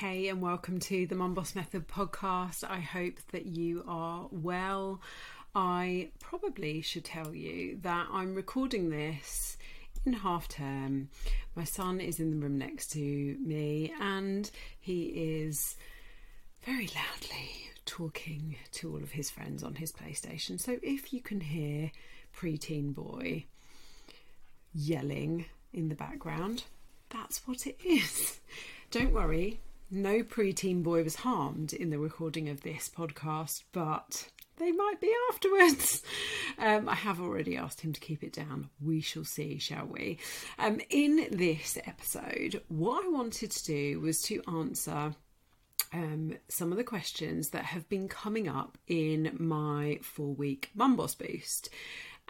Hey, and welcome to the Mum Boss Method podcast. I hope that you are well. I probably should tell you that I'm recording this in half term. My son is in the room next to me and he is very loudly talking to all of his friends on his PlayStation. So if you can hear preteen boy yelling in the background, that's what it is. Don't worry, no preteen boy was harmed in the recording of this podcast, but they might be afterwards. Um, I have already asked him to keep it down. We shall see, shall we? Um, in this episode, what I wanted to do was to answer um, some of the questions that have been coming up in my four week Mum Boss Boost.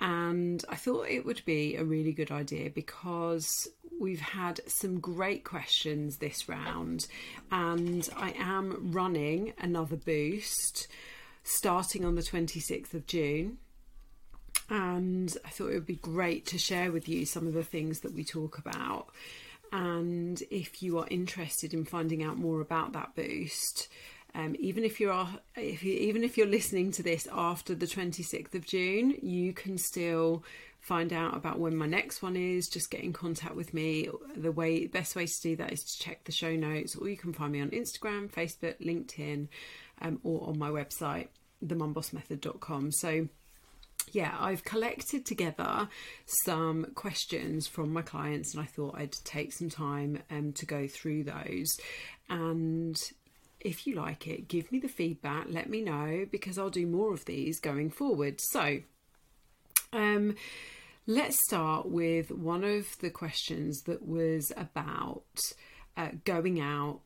And I thought it would be a really good idea because we've had some great questions this round, and I am running another boost starting on the 26th of June. And I thought it would be great to share with you some of the things that we talk about. And if you are interested in finding out more about that boost, um, even if you're if you, even if you're listening to this after the 26th of June, you can still find out about when my next one is. Just get in contact with me. The way best way to do that is to check the show notes, or you can find me on Instagram, Facebook, LinkedIn, um, or on my website, themumbossmethod.com. So yeah, I've collected together some questions from my clients, and I thought I'd take some time um, to go through those. And if you like it, give me the feedback, let me know because I'll do more of these going forward. So, um, let's start with one of the questions that was about uh, going out,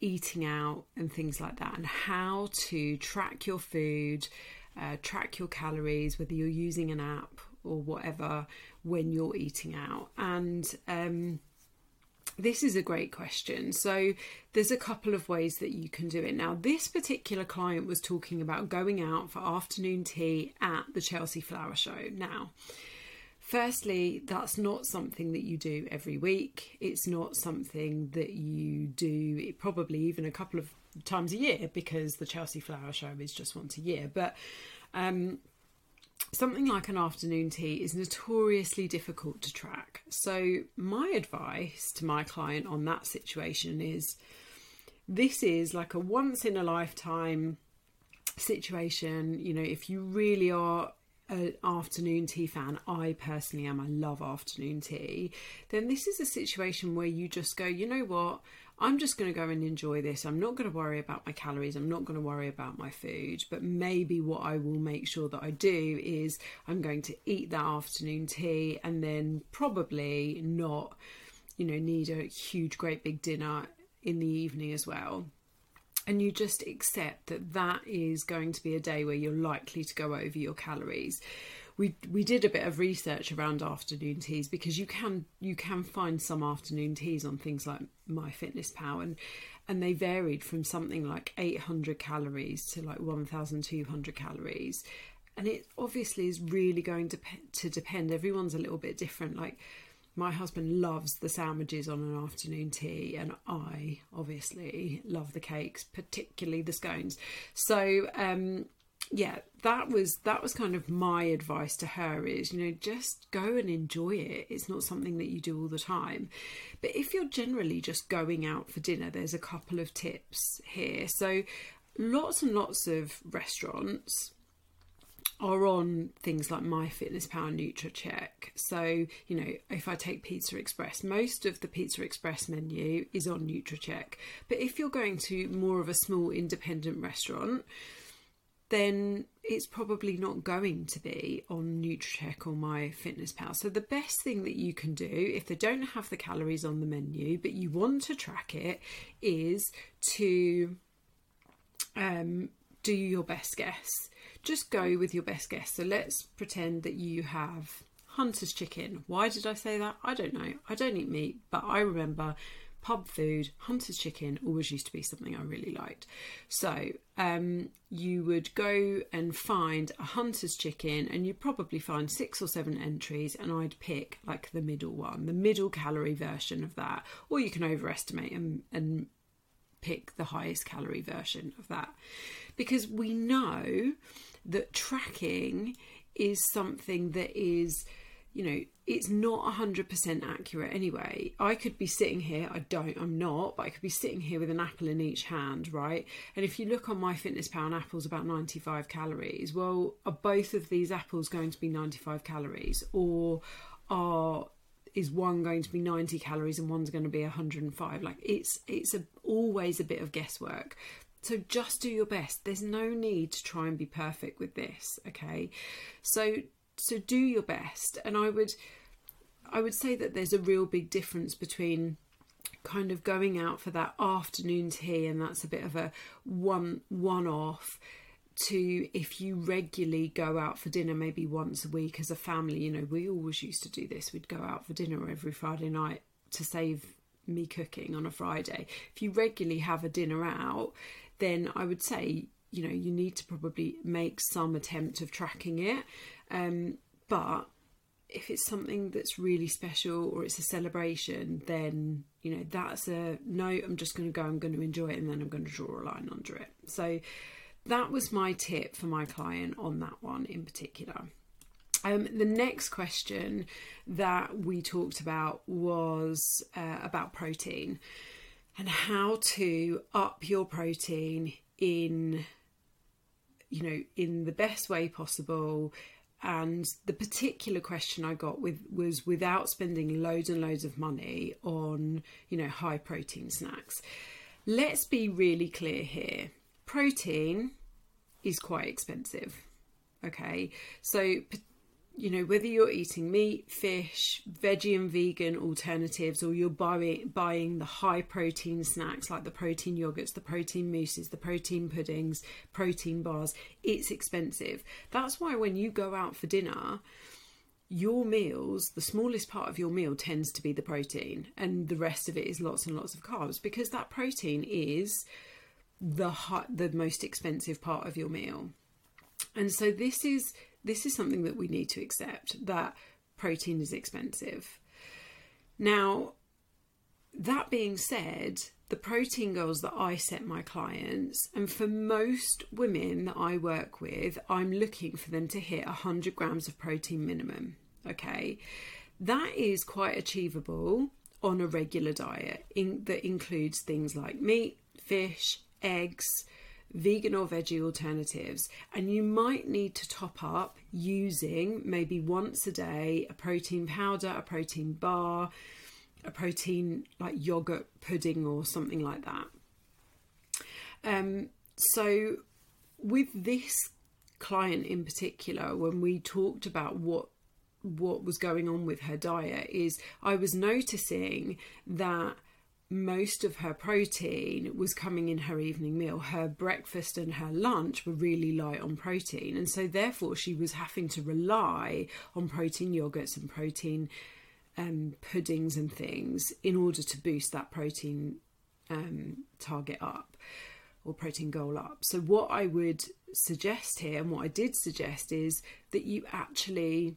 eating out, and things like that, and how to track your food, uh, track your calories, whether you're using an app or whatever when you're eating out. And um, this is a great question. So, there's a couple of ways that you can do it. Now, this particular client was talking about going out for afternoon tea at the Chelsea Flower Show. Now, firstly, that's not something that you do every week. It's not something that you do probably even a couple of times a year because the Chelsea Flower Show is just once a year. But um, something like an afternoon tea is notoriously difficult to track. So, my advice to my client on that situation is this is like a once in a lifetime situation. You know, if you really are an afternoon tea fan, I personally am, I love afternoon tea, then this is a situation where you just go, you know what, I'm just going to go and enjoy this. I'm not going to worry about my calories. I'm not going to worry about my food. But maybe what I will make sure that I do is I'm going to eat that afternoon tea and then probably not, you know, need a huge, great big dinner in the evening as well. And you just accept that that is going to be a day where you're likely to go over your calories we we did a bit of research around afternoon teas because you can you can find some afternoon teas on things like MyFitnessPal and and they varied from something like 800 calories to like 1200 calories. And it obviously is really going to to depend. Everyone's a little bit different. Like my husband loves the sandwiches on an afternoon tea and i obviously love the cakes particularly the scones. So um yeah that was that was kind of my advice to her is you know just go and enjoy it it's not something that you do all the time but if you're generally just going out for dinner there's a couple of tips here so lots and lots of restaurants are on things like my Fitness MyFitnessPal NutraCheck. So, you know, if I take Pizza Express, most of the Pizza Express menu is on NutraCheck. But if you're going to more of a small independent restaurant, then it's probably not going to be on NutraCheck or my MyFitnessPal. So the best thing that you can do if they don't have the calories on the menu, but you want to track it, is to um, do your best guess. Just go with your best guess. So let's pretend that you have Hunter's chicken. Why did I say that? I don't know. I don't eat meat, but I remember pub food, Hunter's chicken always used to be something I really liked. So um, you would go and find a Hunter's chicken, and you'd probably find six or seven entries, and I'd pick like the middle one, the middle calorie version of that, or you can overestimate and, and pick the highest calorie version of that because we know that tracking is something that is you know it's not 100% accurate anyway. I could be sitting here i don't i'm not but i could be sitting here with an apple in each hand right? And if you look on MyFitnessPal an apple's about 95 calories well are both of these apples going to be 95 calories? Or are is one going to be 90 calories and one's going to be 105 like it's it's a, always a bit of guesswork. So just do your best. There's no need to try and be perfect with this okay? So so do your best. And i would i would say that there's a real big difference between kind of going out for that afternoon tea and that's a bit of a one one off to if you regularly go out for dinner maybe once a week as a family. You know we always used to do this. We'd go out for dinner every friday night to save me cooking on a friday. If you regularly have a dinner out then i would say you know you need to probably make some attempt of tracking it um, but if it's something that's really special or it's a celebration then you know that's a no i'm just going to go i'm going to enjoy it and then i'm going to draw a line under it so that was my tip for my client on that one in particular. Um, the next question that we talked about was uh, about protein and how to up your protein in you know in the best way possible and the particular question I got with was without spending loads and loads of money on you know high protein snacks. Let's be really clear here. Protein is quite expensive. Okay, so you know whether you're eating meat, fish, veggie and vegan alternatives, or you're buying buying the high protein snacks like the protein yogurts, the protein mousses, the protein puddings, protein bars, it's expensive. That's why when you go out for dinner, your meals, the smallest part of your meal tends to be the protein, and the rest of it is lots and lots of carbs because that protein is the the most expensive part of your meal. And so this is this is something that we need to accept that protein is expensive. Now, that being said, the protein goals that I set my clients, and for most women that I work with, I'm looking for them to hit 100 grams of protein minimum. Okay, that is quite achievable on a regular diet in, that includes things like meat, fish, eggs, vegan or veggie alternatives, and you might need to top up using maybe once a day a protein powder, a protein bar, a protein like yogurt pudding or something like that. Um, so, with this client in particular, when we talked about what what was going on with her diet, is I was noticing that most of her protein was coming in her evening meal. Her breakfast and her lunch were really light on protein, and so therefore she was having to rely on protein yogurts and protein um, puddings and things in order to boost that protein um, target up or protein goal up. So, what I would suggest here, and what I did suggest, is that you actually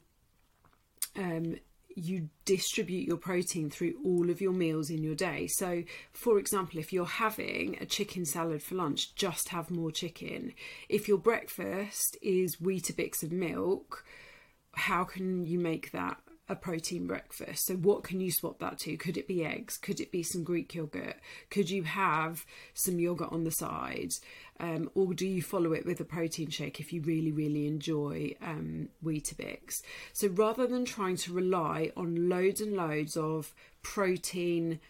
um, you distribute your protein through all of your meals in your day. So, for example, if you're having a chicken salad for lunch, just have more chicken. If your breakfast is Weetabix of milk, how can you make that a protein breakfast. So, what can you swap that to? Could it be eggs? Could it be some Greek yogurt? Could you have some yogurt on the side? Um, or do you follow it with a protein shake if you really, really enjoy um, Weetabix? So, rather than trying to rely on loads and loads of protein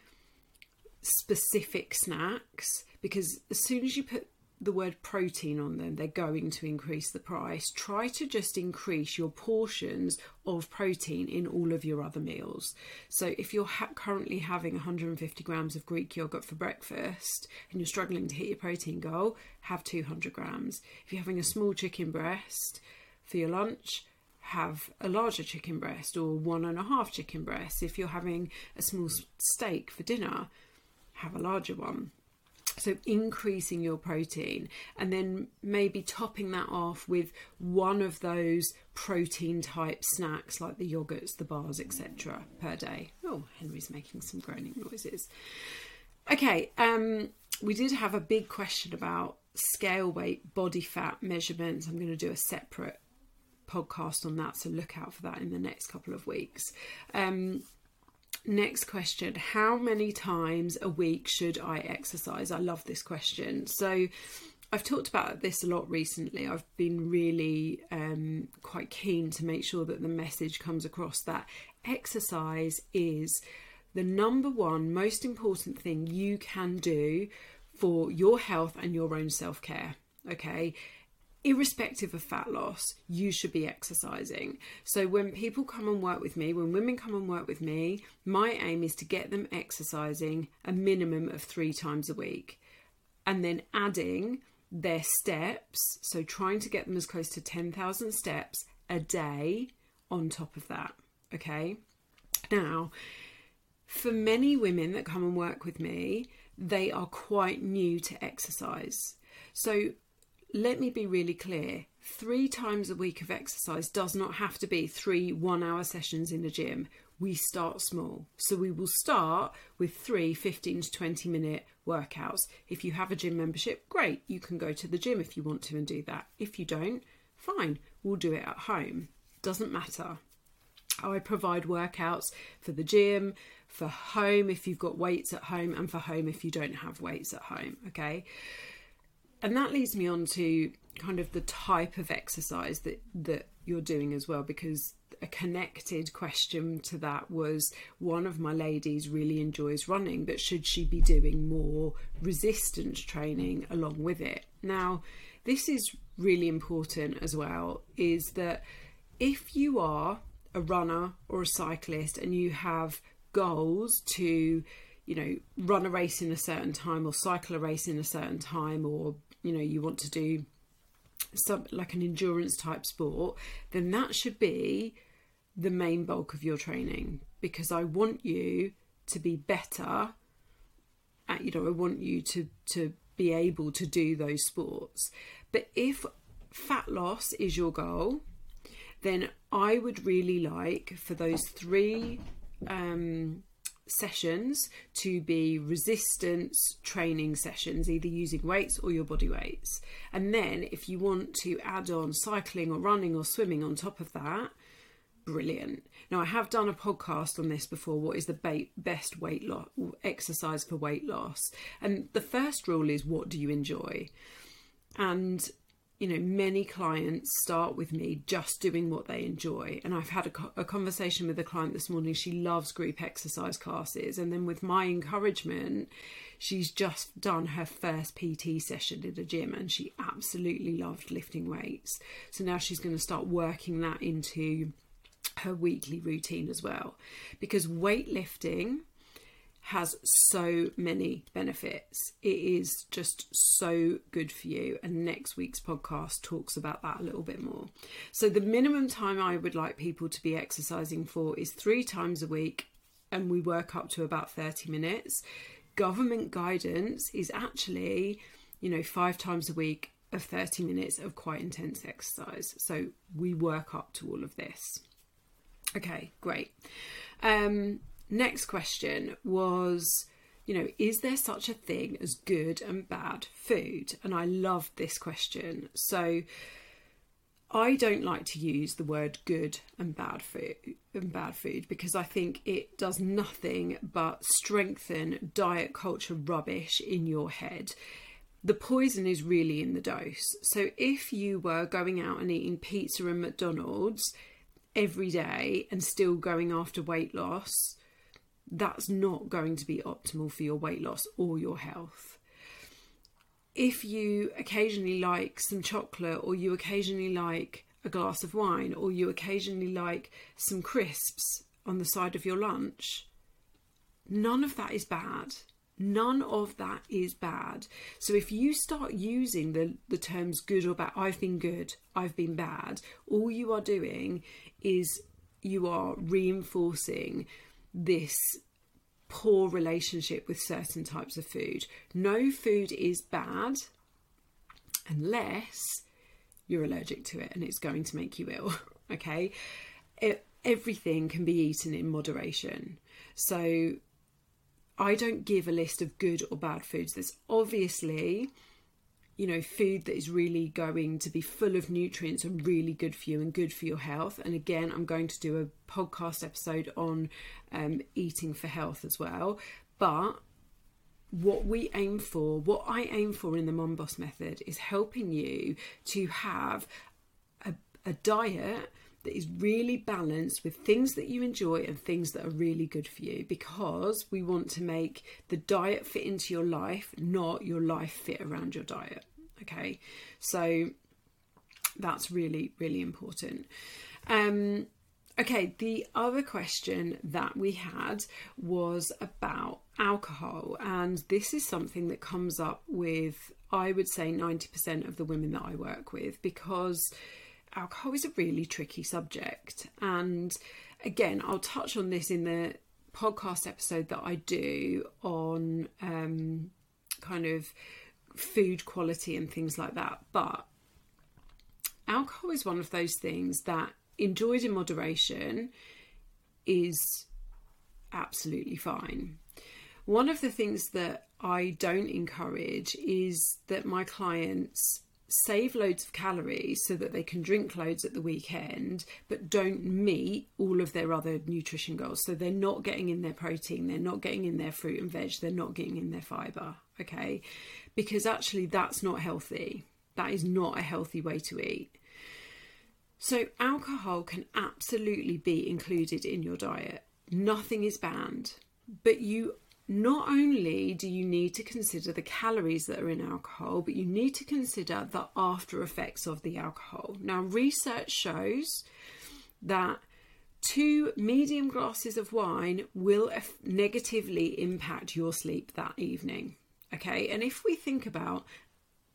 specific snacks, because as soon as you put the word protein on them, they're going to increase the price. Try to just increase your portions of protein in all of your other meals. So, if you're ha- currently having 150 grams of Greek yogurt for breakfast and you're struggling to hit your protein goal, have 200 grams. If you're having a small chicken breast for your lunch, have a larger chicken breast or one and a half chicken breasts. If you're having a small steak for dinner, have a larger one. So, increasing your protein and then maybe topping that off with one of those protein type snacks like the yogurts, the bars, etc. per day. Oh, Henry's making some groaning noises. Okay, um, we did have a big question about scale weight, body fat measurements. I'm going to do a separate podcast on that, so look out for that in the next couple of weeks. Um, next question How many times a week should I exercise? I love this question. So, I've talked about this a lot recently. I've been really um, quite keen to make sure that the message comes across that exercise is the number one most important thing you can do for your health and your own self care. Okay. Irrespective of fat loss, you should be exercising. So, when people come and work with me, when women come and work with me, my aim is to get them exercising a minimum of three times a week and then adding their steps. So, trying to get them as close to 10,000 steps a day on top of that. Okay. Now, for many women that come and work with me, they are quite new to exercise. So let me be really clear three times a week of exercise does not have to be three one hour sessions in a gym. We start small. So we will start with three 15 to 20 minute workouts. If you have a gym membership, great, you can go to the gym if you want to and do that. If you don't, fine, we'll do it at home. Doesn't matter. I provide workouts for the gym, for home if you've got weights at home, and for home if you don't have weights at home. Okay. And that leads me on to kind of the type of exercise that, that you're doing as well, because a connected question to that was one of my ladies really enjoys running, but should she be doing more resistance training along with it? Now, this is really important as well, is that if you are a runner or a cyclist and you have goals to you know run a race in a certain time or cycle a race in a certain time or you know you want to do some like an endurance type sport then that should be the main bulk of your training. Because I want you to be better at you know I want you to to be able to do those sports. But if fat loss is your goal then I would really like for those three um, sessions to be resistance training sessions, either using weights or your body weights. And then if you want to add on cycling or running or swimming on top of that, brilliant. Now, I have done a podcast on this before what is the best weight loss exercise for weight loss? And the first rule is what do you enjoy? And you know, many clients start with me just doing what they enjoy. And I've had a, a, conversation with a client this morning. She loves group exercise classes. And then with my encouragement, she's just done her first PT session at a gym and she absolutely loved lifting weights. So now she's going to start working that into her weekly routine as well. Because weightlifting has so many benefits. It is just so good for you. And next week's podcast talks about that a little bit more. So, the minimum time I would like people to be exercising for is three times a week, and we work up to about 30 minutes. Government guidance is actually, you know, five times a week of 30 minutes of quite intense exercise. So, we work up to all of this. Okay, great. Um, Next question was, you know, is there such a thing as good and bad food? And I love this question. So I don't like to use the word good and bad food and bad food because I think it does nothing but strengthen diet culture rubbish in your head. The poison is really in the dose. So if you were going out and eating pizza and McDonald's every day and still going after weight loss, that's not going to be optimal for your weight loss or your health. If you occasionally like some chocolate, or you occasionally like a glass of wine, or you occasionally like some crisps on the side of your lunch, none of that is bad. None of that is bad. So if you start using the, the terms good or bad, I've been good, I've been bad, all you are doing is you are reinforcing this poor relationship with certain types of food. No food is bad unless you're allergic to it and it's going to make you ill. okay, it, everything can be eaten in moderation. So I don't give a list of good or bad foods. There's obviously, you know, food that is really going to be full of nutrients and really good for you and good for your health. And again, I'm going to do a podcast episode on um, eating for health as well. But what we aim for, what I aim for in the Mum Boss method, is helping you to have a, a diet that is really balanced with things that you enjoy and things that are really good for you because we want to make the diet fit into your life, not your life fit around your diet. Okay, so that's really, really important. Um, okay, the other question that we had was about alcohol, and this is something that comes up with, I would say, 90% of the women that I work with because alcohol is a really tricky subject. And again, I'll touch on this in the podcast episode that I do on um, kind of food quality and things like that. But alcohol is one of those things that, enjoyed in moderation, is absolutely fine. One of the things that I don't encourage is that my clients save loads of calories so that they can drink loads at the weekend, but don't meet all of their other nutrition goals. So they're not getting in their protein, they're not getting in their fruit and veg, they're not getting in their fibre, okay? Because actually, that's not healthy. That is not a healthy way to eat. So, alcohol can absolutely be included in your diet. Nothing is banned, but you not only do you need to consider the calories that are in alcohol, but you need to consider the after effects of the alcohol. Now, research shows that two medium glasses of wine will negatively impact your sleep that evening. Okay, and if we think about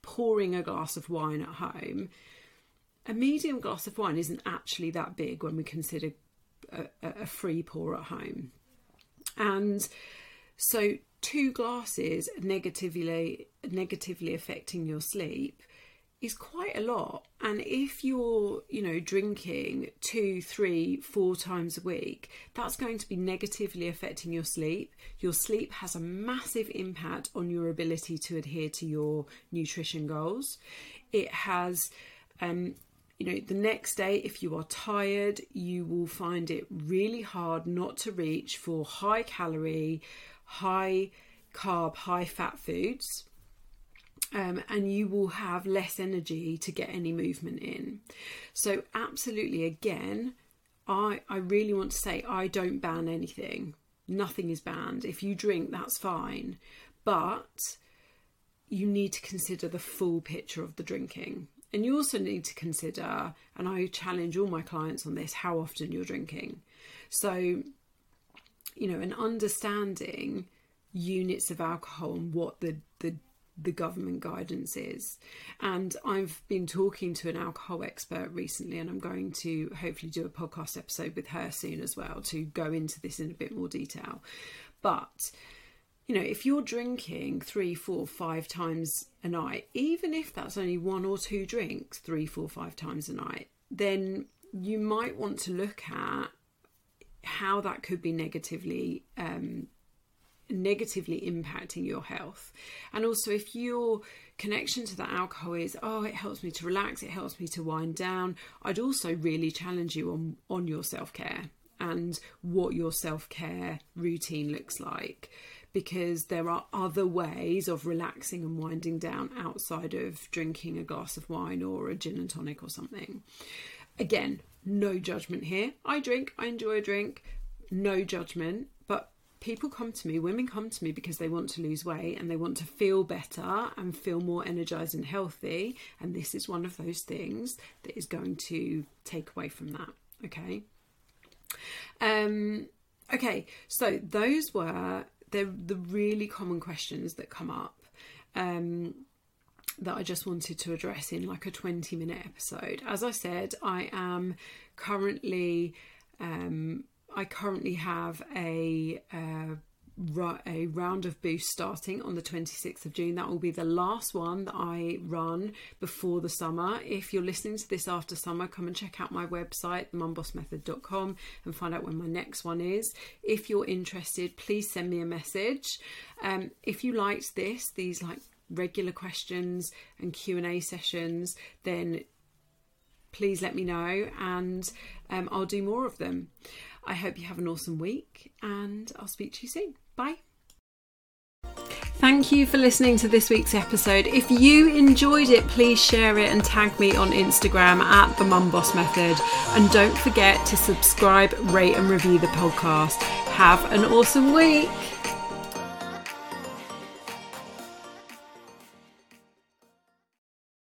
pouring a glass of wine at home, a medium glass of wine isn't actually that big when we consider a, a free pour at home. And so two glasses negatively negatively affecting your sleep is quite a lot. And if you're, you know, drinking two, three, four times a week, that's going to be negatively affecting your sleep. Your sleep has a massive impact on your ability to adhere to your nutrition goals. It has, um, you know, the next day, if you are tired, you will find it really hard not to reach for high calorie, high carb, high fat foods. Um, and you will have less energy to get any movement in. So, absolutely, again, I, I really want to say I don't ban anything. Nothing is banned. If you drink, that's fine. But you need to consider the full picture of the drinking. And you also need to consider, and I challenge all my clients on this, how often you're drinking. So, you know, an understanding units of alcohol and what the the the government guidance is. And I've been talking to an alcohol expert recently, and I'm going to hopefully do a podcast episode with her soon as well to go into this in a bit more detail. But you know, if you're drinking three, four, five times a night, even if that's only one or two drinks, three, four, five times a night, then you might want to look at how that could be negatively um, negatively impacting your health. And also, if your connection to that alcohol is, oh, it helps me to relax, it helps me to wind down, I'd also really challenge you on, on your self care and what your self care routine looks like. Because there are other ways of relaxing and winding down outside of drinking a glass of wine or a gin and tonic or something. Again, no judgment here. I drink, I enjoy a drink, no judgment. But people come to me, women come to me because they want to lose weight and they want to feel better and feel more energized and healthy. And this is one of those things that is going to take away from that. Okay. Um, okay, so those were the the really common questions that come up. Um, that I just wanted to address in like a 20 minute episode. As I said, I am currently um, I currently have a uh, a round of boost starting on the 26th of June. That will be the last one that I run before the summer. If you're listening to this after summer, come and check out my website, mumbossmethod.com, and find out when my next one is. If you're interested, please send me a message. Um, if you liked this, these like regular questions and Q&A sessions, then please let me know and um, I'll do more of them. I hope you have an awesome week and I'll speak to you soon. Bye. Thank you for listening to this week's episode. If you enjoyed it, please share it and tag me on Instagram at the Mum Boss Method. And don't forget to subscribe, rate, and review the podcast. Have an awesome week.